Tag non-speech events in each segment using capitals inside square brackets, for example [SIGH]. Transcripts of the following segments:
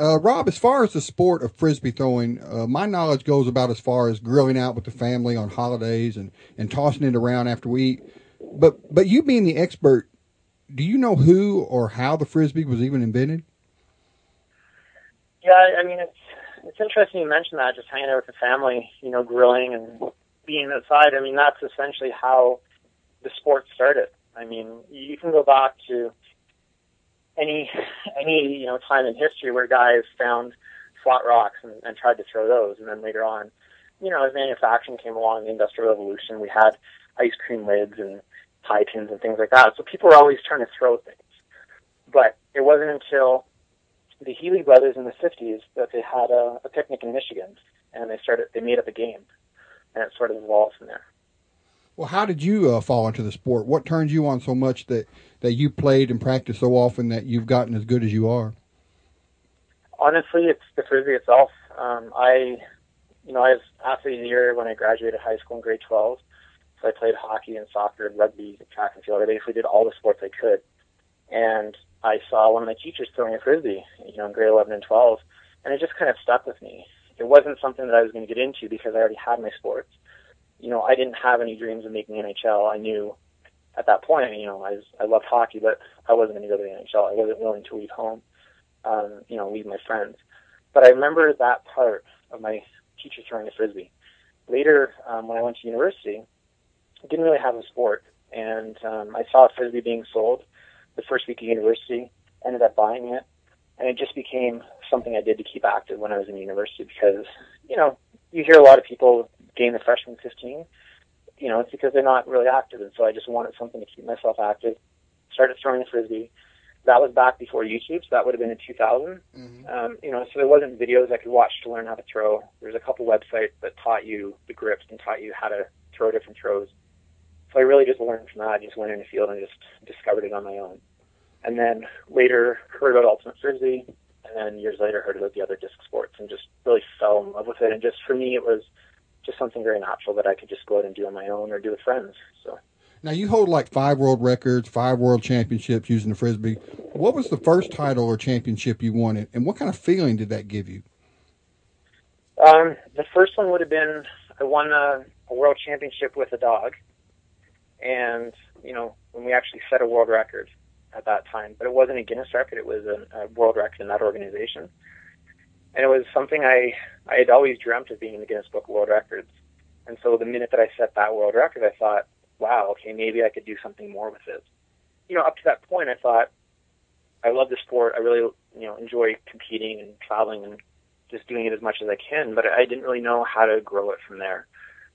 Uh, Rob, as far as the sport of frisbee throwing, uh, my knowledge goes about as far as grilling out with the family on holidays and, and tossing it around after we eat. But but you being the expert, do you know who or how the frisbee was even invented? Yeah, I mean it's it's interesting you mention that. Just hanging out with the family, you know, grilling and being outside. I mean that's essentially how the sport started. I mean, you can go back to any any you know time in history where guys found flat rocks and, and tried to throw those, and then later on, you know, as manufacturing came along, the industrial revolution, we had ice cream lids and pie tins and things like that. So people were always trying to throw things, but it wasn't until the Healy brothers in the 50s that they had a, a picnic in Michigan, and they started they made up a game, and it sort of evolved from there. Well, how did you uh, fall into the sport? What turned you on so much that, that you played and practiced so often that you've gotten as good as you are? Honestly, it's the frisbee itself. Um, I, you know, I was athlete of the year when I graduated high school in grade 12. So I played hockey and soccer and rugby and track and field. I basically did all the sports I could. And I saw one of my teachers throwing a frisbee, you know, in grade 11 and 12, and it just kind of stuck with me. It wasn't something that I was going to get into because I already had my sports you know, I didn't have any dreams of making NHL. I knew at that point, you know, I was, I loved hockey, but I wasn't going to go to the NHL. I wasn't willing to leave home, um, you know, leave my friends. But I remember that part of my teacher throwing a frisbee. Later, um, when I went to university, I didn't really have a sport, and um, I saw a frisbee being sold the first week of university. Ended up buying it, and it just became something I did to keep active when I was in university because, you know, you hear a lot of people gain the freshman 15, you know, it's because they're not really active. And so I just wanted something to keep myself active. Started throwing the frisbee. That was back before YouTube, so that would have been in 2000. Mm-hmm. Um, you know, so there wasn't videos I could watch to learn how to throw. There's a couple websites that taught you the grips and taught you how to throw different throws. So I really just learned from that. I just went in the field and just discovered it on my own. And then later heard about Ultimate Frisbee, and then years later heard about the other disc sports and just really fell in love with it. And just for me, it was just something very natural that I could just go out and do on my own or do with friends. So. Now you hold like five world records, five world championships using the frisbee. What was the first title or championship you won, and what kind of feeling did that give you? Um, the first one would have been I won a, a world championship with a dog, and you know when we actually set a world record at that time, but it wasn't a Guinness record; it was a, a world record in that organization and it was something I I had always dreamt of being in the Guinness Book of World Records. And so the minute that I set that world record, I thought, wow, okay, maybe I could do something more with it. You know, up to that point, I thought, I love the sport. I really, you know, enjoy competing and traveling and just doing it as much as I can, but I didn't really know how to grow it from there.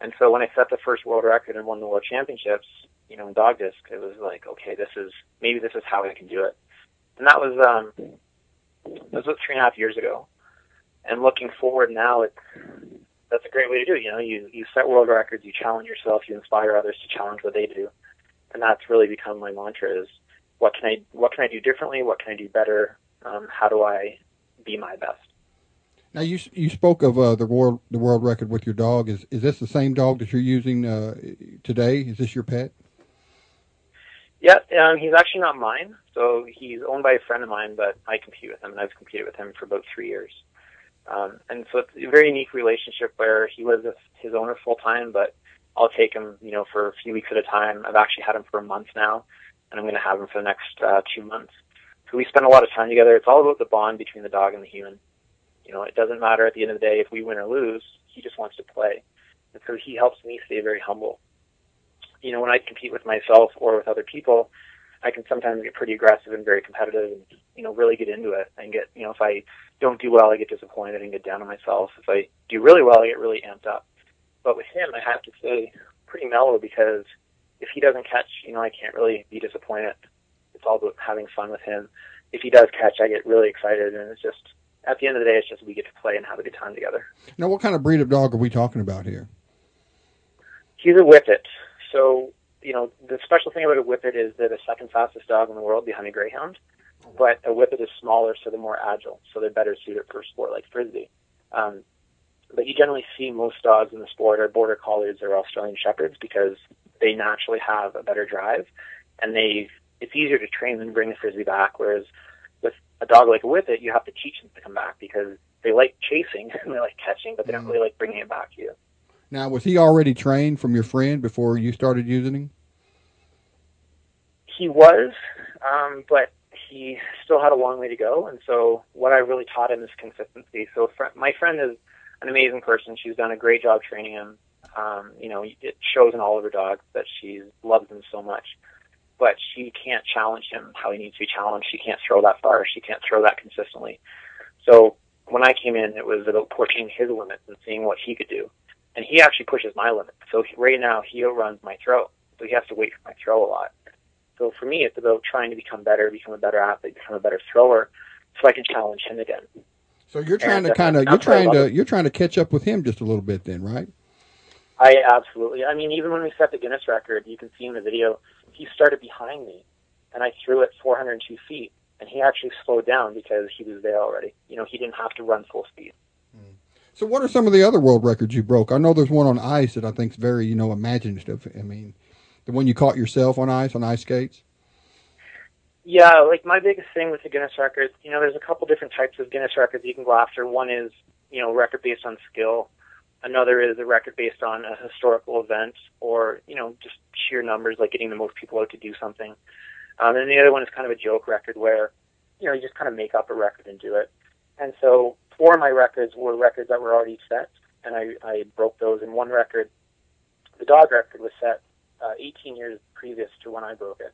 And so when I set the first world record and won the world championships, you know, in dog disc, it was like, okay, this is, maybe this is how I can do it. And that was, um, that was about three and a half years ago and looking forward now, it's that's a great way to do it. You know, you you set world records, you challenge yourself, you inspire others to challenge what they do, and that's really become my mantra: is what can I what can I do differently? What can I do better? Um, how do I be my best? Now you you spoke of uh, the world the world record with your dog. Is is this the same dog that you're using uh, today? Is this your pet? Yeah, um, he's actually not mine. So he's owned by a friend of mine, but I compete with him, and I've competed with him for about three years. Um, and so it's a very unique relationship where he lives with his owner full time, but I'll take him, you know, for a few weeks at a time. I've actually had him for a month now, and I'm going to have him for the next uh, two months. So we spend a lot of time together. It's all about the bond between the dog and the human. You know, it doesn't matter at the end of the day if we win or lose. He just wants to play, and so he helps me stay very humble. You know, when I compete with myself or with other people, I can sometimes get pretty aggressive and very competitive, and you know, really get into it and get, you know, if I don't do well, I get disappointed and get down on myself. If I do really well, I get really amped up. But with him, I have to stay pretty mellow because if he doesn't catch, you know, I can't really be disappointed. It's all about having fun with him. If he does catch, I get really excited, and it's just at the end of the day, it's just we get to play and have a good time together. Now, what kind of breed of dog are we talking about here? He's a whippet. So, you know, the special thing about a whippet is they're the second fastest dog in the world behind a greyhound but a whippet is smaller, so they're more agile, so they're better suited for a sport like frisbee. Um, but you generally see most dogs in the sport are border collies or Australian shepherds because they naturally have a better drive, and they it's easier to train than bring the frisbee back. Whereas with a dog like a whippet, you have to teach them to come back because they like chasing [LAUGHS] and they like catching, but they don't really like bringing it back to you. Now, was he already trained from your friend before you started using him? He was, um, but he still had a long way to go. And so what I really taught him is consistency. So fr- my friend is an amazing person. She's done a great job training him. Um, you know, it shows in all of her dogs that she loves him so much. But she can't challenge him how he needs to be challenged. She can't throw that far. She can't throw that consistently. So when I came in, it was about pushing his limits and seeing what he could do. And he actually pushes my limits. So he, right now he outruns my throw. So he has to wait for my throw a lot. So for me, it's about trying to become better, become a better athlete, become a better thrower, so I can challenge him again. So you're trying And, to uh, kind of you're trying to you're trying to catch up with him just a little bit then, right? I absolutely. I mean, even when we set the Guinness record, you can see in the video, he started behind me, and I threw it 402 feet, and he actually slowed down because he was there already. You know, he didn't have to run full speed. So what are some of the other world records you broke? I know there's one on ice that I think is very you know imaginative. I mean, the one you caught yourself on ice on ice skates. Yeah, like my biggest thing with the Guinness records, you know, there's a couple different types of Guinness records you can go after. One is, you know, record based on skill. Another is a record based on a historical event or, you know, just sheer numbers, like getting the most people out to do something. Um, and the other one is kind of a joke record where, you know, you just kind of make up a record and do it. And so four of my records were records that were already set, and I, I broke those. And one record, the dog record, was set uh, 18 years previous to when I broke it.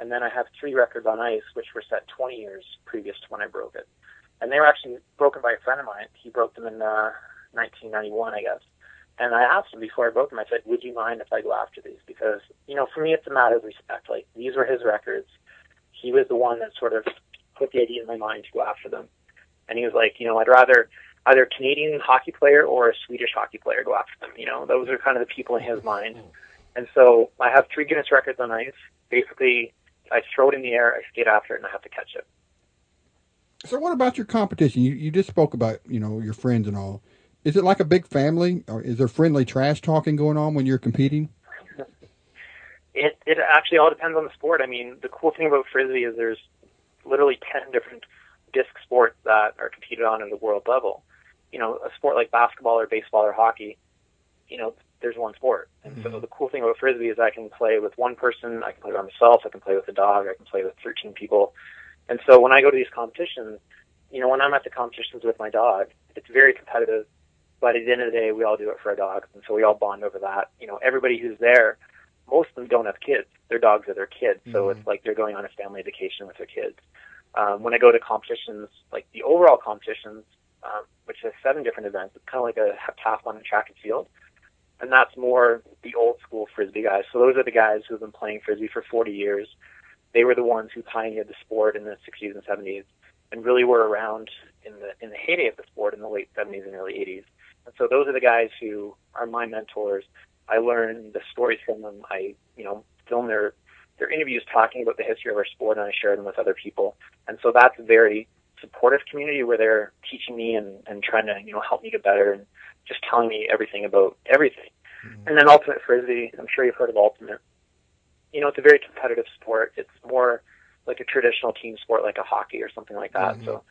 And then I have three records on ice, which were set 20 years previous to when I broke it. And they were actually broken by a friend of mine. He broke them in uh, 1991, I guess. And I asked him before I broke them, I said, would you mind if I go after these? Because, you know, for me, it's a matter of respect. Like, these were his records. He was the one that sort of put the idea in my mind to go after them. And he was like, you know, I'd rather either a Canadian hockey player or a Swedish hockey player go after them. You know, those are kind of the people in his mm-hmm. mind. And so I have three Guinness records on ice. Basically, I throw it in the air, I skate after it, and I have to catch it. So what about your competition? You you just spoke about you know your friends and all. Is it like a big family, or is there friendly trash talking going on when you're competing? It it actually all depends on the sport. I mean, the cool thing about frisbee is there's literally ten different disc sports that are competed on at a world level. You know, a sport like basketball or baseball or hockey, you know, there's one sport. And so mm-hmm. the cool thing about frisbee is I can play with one person, I can play by myself, I can play with a dog, I can play with 13 people. And so when I go to these competitions, you know, when I'm at the competitions with my dog, it's very competitive. But at the end of the day, we all do it for our dogs, and so we all bond over that. You know, everybody who's there, most of them don't have kids. Their dogs are their kids, so mm-hmm. it's like they're going on a family vacation with their kids. Um, when I go to competitions, like the overall competitions, um, which has seven different events, it's kind of like a heptathlon and track and field, and that's more the old school frisbee guys. So those are the guys who've been playing frisbee for 40 years. They were the ones who pioneered the sport in the 60s and 70s, and really were around in the in the heyday of the sport in the late 70s and early 80s. And so those are the guys who are my mentors. I learn the stories from them. I, you know, film their their interviews talking about the history of our sport, and I share them with other people. And so that's a very supportive community where they're teaching me and, and trying to, you know, help me get better and just telling me everything about everything. Mm-hmm. And then Ultimate Frisbee, I'm sure you've heard of Ultimate. You know, it's a very competitive sport. It's more like a traditional team sport, like a hockey or something like that. Mm-hmm. So,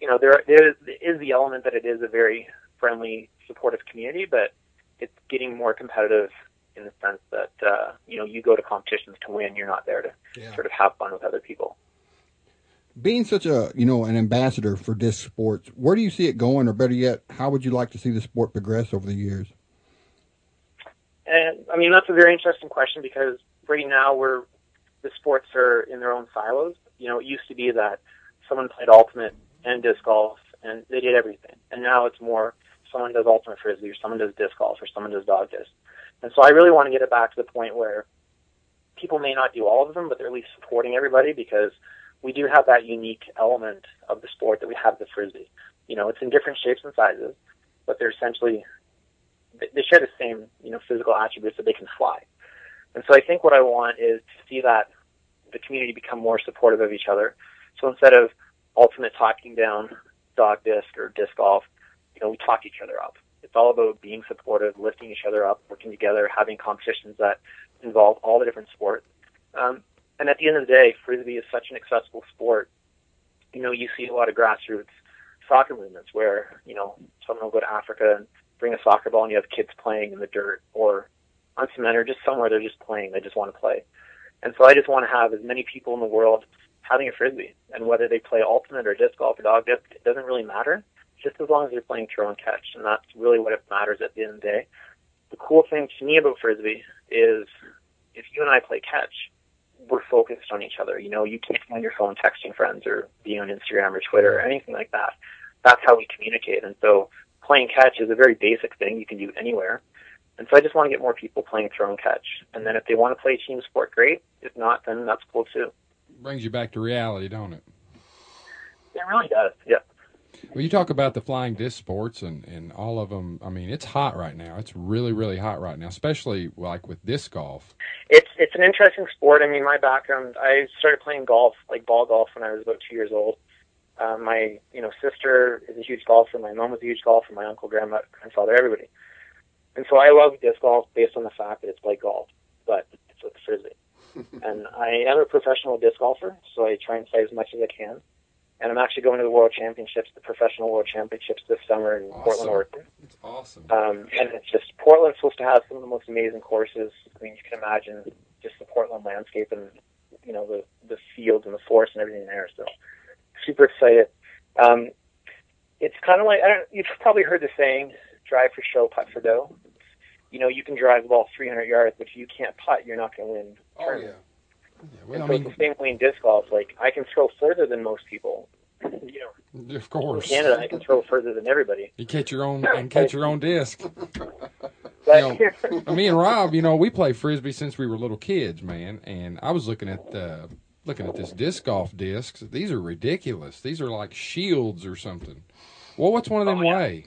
you know, there there is the element that it is a very friendly, supportive community, but it's getting more competitive in the sense that uh, you know you go to competitions to win. You're not there to Yeah. sort of have fun with other people. Being such a you know an ambassador for disc sports, where do you see it going, or better yet, how would you like to see the sport progress over the years? And I mean that's a very interesting question because right now we're the sports are in their own silos. You know, it used to be that someone played ultimate and disc golf and they did everything. And now it's more someone does ultimate frisbee or someone does disc golf or someone does dog disc. And so I really want to get it back to the point where people may not do all of them, but they're at least supporting everybody because we do have that unique element of the sport that we have the frisbee. You know, it's in different shapes and sizes, but they're essentially they- share the same, you know, physical attributes that they can fly. And so I think what I want is to see that the community become more supportive of each other. So instead of ultimate talking down dog disc or disc golf, you know, we talk each other up. It's all about being supportive, lifting each other up, working together, having competitions that involve all the different sports. Um, and at the end of the day, frisbee is such an accessible sport. You know, you see a lot of grassroots soccer movements where you know someone will go to Africa and bring a soccer ball, and you have kids playing in the dirt or on cement or just somewhere they're just playing. They just want to play. And so I just want to have as many people in the world having a frisbee, and whether they play ultimate or disc golf or dog disc, it doesn't really matter. Just as long as you're playing throw and catch, and that's really what it matters at the end of the day. The cool thing to me about frisbee is if you and I play catch, we're focused on each other. You know, you can't be on your phone texting friends or being on Instagram or Twitter or anything like that. That's how we communicate. And so playing catch is a very basic thing you can do anywhere. And so I just want to get more people playing throw and catch. And then if they want to play team sport, great. If not, then that's cool too. Brings you back to reality, don't it? It really does. Yeah. Well, you talk about the flying disc sports and, and all of them. I mean, it's hot right now. It's really, really hot right now, especially like with disc golf. It's it's an interesting sport. I mean, my background, I started playing golf, like ball golf, when I was about two years old. Uh, my you know sister is a huge golfer. My mom was a huge golfer. My uncle, grandma, grandfather, everybody. And so I love disc golf based on the fact that it's like golf, but it's with frisbee. [LAUGHS] and I am a professional disc golfer, so I try and play as much as I can. And I'm actually going to the World Championships, the Professional World Championships this summer in Awesome. Portland, Oregon. It's awesome. Um, and it's just Portland's supposed to have some of the most amazing courses. I mean, you can imagine just the Portland landscape and you know the the fields and the forest and everything there. So super excited. Um, it's kind of like I don't. You've probably heard the saying, "Drive for show, putt for dough." You know, you can drive the ball 300 yards, but if you can't putt, you're not going to win. Oh yeah. And Well, I so it's mean, the same way in disc golf. Like I can throw further than most people. You know, [LAUGHS] of course. in Canada, I can throw further than everybody. you catch your own [LAUGHS] and catch your own disc. [LAUGHS] But You know, me and Rob, you know, we play frisbee since we were little kids, man. And I was looking at uh, looking at this disc golf discs. These are ridiculous. These are like shields or something. Well, what's one of them Oh, yeah. weigh?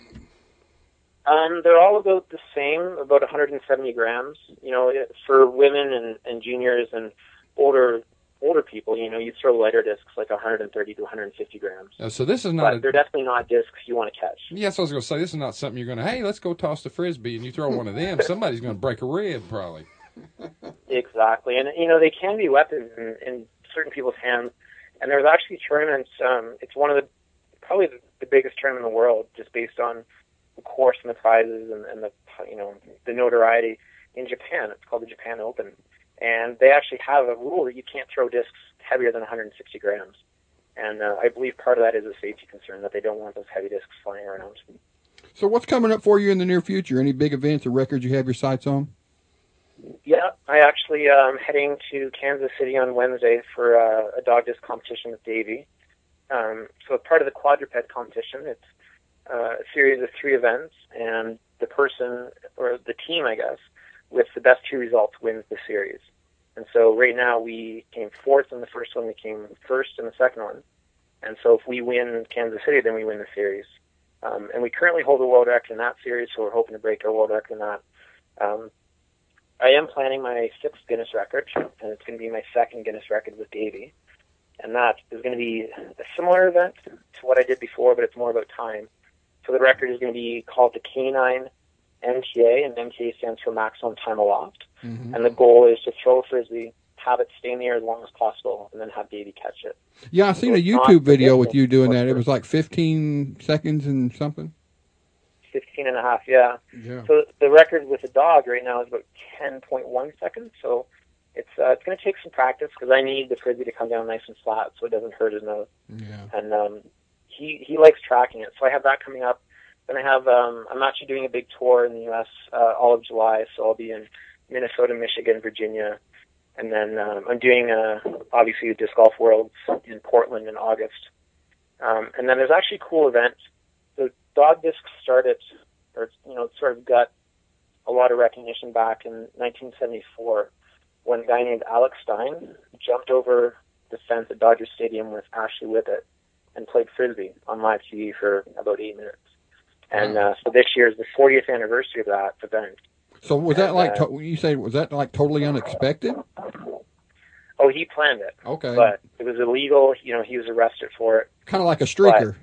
Um, they're all about the same, about 170 grams. You know, for women and, and juniors and older older people, you know, you throw lighter discs like 130 to 150 grams. Uh, so this is not. But they're definitely not discs you want to catch. yes, I was going to say this is not something you're going to. Hey, let's go toss the frisbee, and you throw one of them. [LAUGHS] Somebody's going to break a rib, probably. Exactly, and you know they can be weapons in, in certain people's hands. And there's actually tournaments. Um, it's one of the probably the, the biggest tournament in the world, just based on the course and the prizes and, and the you know the notoriety in Japan. It's called the Japan Open, and they actually have a rule that you can't throw discs heavier than 160 grams. And uh, I believe part of that is a safety concern that they don't want those heavy discs flying around. So what's coming up for you in the near future? Any big events or records you have your sights on? Yeah, I actually um heading to Kansas City on Wednesday for uh, a dog disc competition with Davy. Um, so part of the quadruped competition, it's uh, a series of three events, and the person or the team, I guess, with the best two results wins the series. And so right now we came fourth in the first one, we came first in the second one. And so if we win Kansas City, then we win the series. Um, and we currently hold the world record in that series, so we're hoping to break our world record in that. Um, I am planning my sixth Guinness record, and it's going to be my second Guinness record with Davy. And that is going to be a similar event to what I did before, but it's more about time. So the record is going to be called the K9 MTA, and MTA stands for Maximum Time Aloft. Mm-hmm. And the goal is to throw a frisbee, have it stay in the air as long as possible, and then have Davy catch it. Yeah, I seen a YouTube video with you doing that. It was like 15 seconds and something. 15 and a half, yeah. Yeah. So the record with the dog right now is about 10.1 seconds. So it's uh, it's going to take some practice because I need the frisbee to come down nice and flat so it doesn't hurt his nose. Yeah. And um, he he likes tracking it. So I have that coming up. Then I have um, I'm actually doing a big tour in the U.S. Uh, all of July. So I'll be in Minnesota, Michigan, Virginia, and then um, I'm doing uh, obviously the disc golf worlds in Portland in August. Um, and then there's actually a cool event. The dog disc started, or you know, sort of got a lot of recognition back in 1974 when a guy named Alex Stein jumped over the fence at Dodger Stadium with Ashley Whippet and played frisbee on live TV for about eight minutes. And uh, so this year is the 40th anniversary of that event. So was that And, like uh, to- you say was that like totally unexpected? Oh, he planned it, Okay. but it was illegal. You know, he was arrested for it. kind of like a streaker.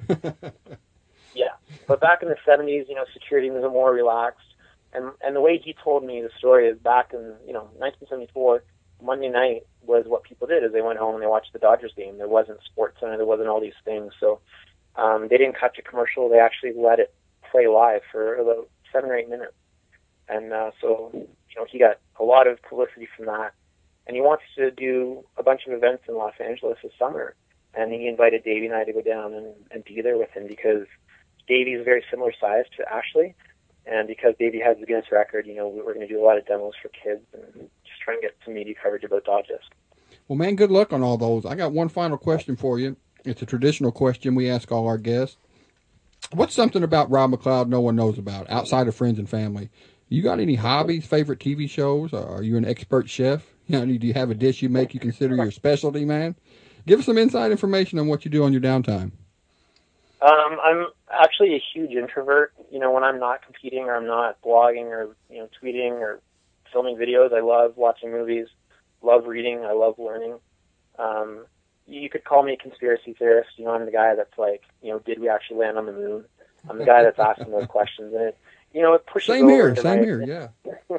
Yeah, but back in the '70s, you know, security was more relaxed, and and the way he told me the story is back in you know 1974, Monday night was what people did is they went home and they watched the Dodgers game. There wasn't SportsCenter, there wasn't all these things, so um, they didn't cut to commercial. They actually let it play live for about seven or eight minutes, and uh, so you know he got a lot of publicity from that. And he wants to do a bunch of events in Los Angeles this summer, and he invited Davy and I to go down and, and be there with him because Davy is very similar size to Ashley, and because Davy has the Guinness record, you know, we're going to do a lot of demos for kids and just try and get some media coverage about Dodgers. Well, man, good luck on all those. I got one final question for you. It's a traditional question we ask all our guests. What's something about Rob McLeod no one knows about outside of friends and family? You got any hobbies, favorite TV shows? Are you an expert chef? [LAUGHS] You know, do you have a dish you make you consider your specialty, man? Give us some inside information on what you do on your downtime. Um, I'm actually a huge introvert. You know, when I'm not competing or I'm not blogging or you know tweeting or filming videos, I love watching movies, love reading, I love learning. Um, you could call me a conspiracy theorist. You know, I'm the guy that's like, you know, did we actually land on the moon? I'm the guy that's asking those questions, and it, you know, it pushes. Same over here, into same my- here, yeah. [LAUGHS]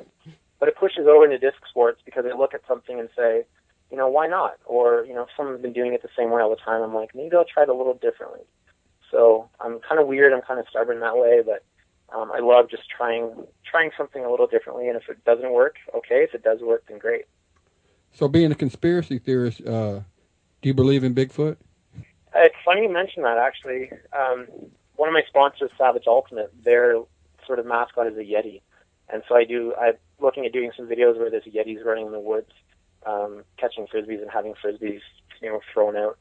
but it pushes over into disc sports because I look at something and say, you know, why not? Or you know, if someone's been doing it the same way all the time, I'm like, maybe I'll try it a little differently. So I'm kind of weird. I'm kind of stubborn that way, but um, I love just trying trying something a little differently. And if it doesn't work, okay. If it does work, then great. So, being a conspiracy theorist, uh, do you believe in Bigfoot? It's funny you mention that. Actually, um, one of my sponsors, Savage Ultimate, their sort of mascot is a yeti, and so I do. I'm looking at doing some videos where there's yetis running in the woods, um, catching frisbees and having frisbees, you know, thrown out.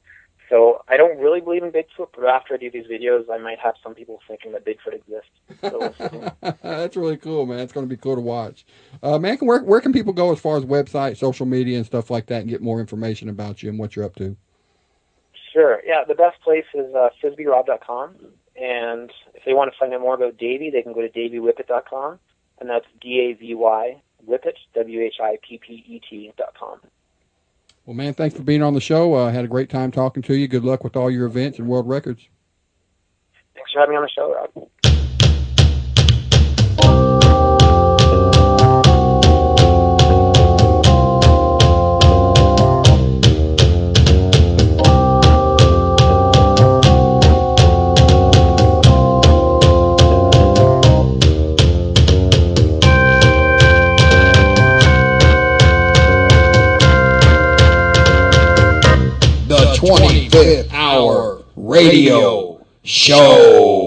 So I don't really believe in Bigfoot, but after I do these videos, I might have some people thinking that Bigfoot exists. So. [LAUGHS] That's really cool, man. It's going to be cool to watch. Uh, man, where, where can people go as far as website, social media, and stuff like that and get more information about you and what you're up to? Sure. Yeah, the best place is uh, frisbeerob.com. And if they want to find out more about Davy, they can go to davywhippet.com. And that's D A V Y Whippet, W H I P P E T dot. Well, man, thanks for being on the show. I uh, had a great time talking to you. Good luck with all your events and world records. Thanks for having me on the show, Rob. 25th Hour Radio Show.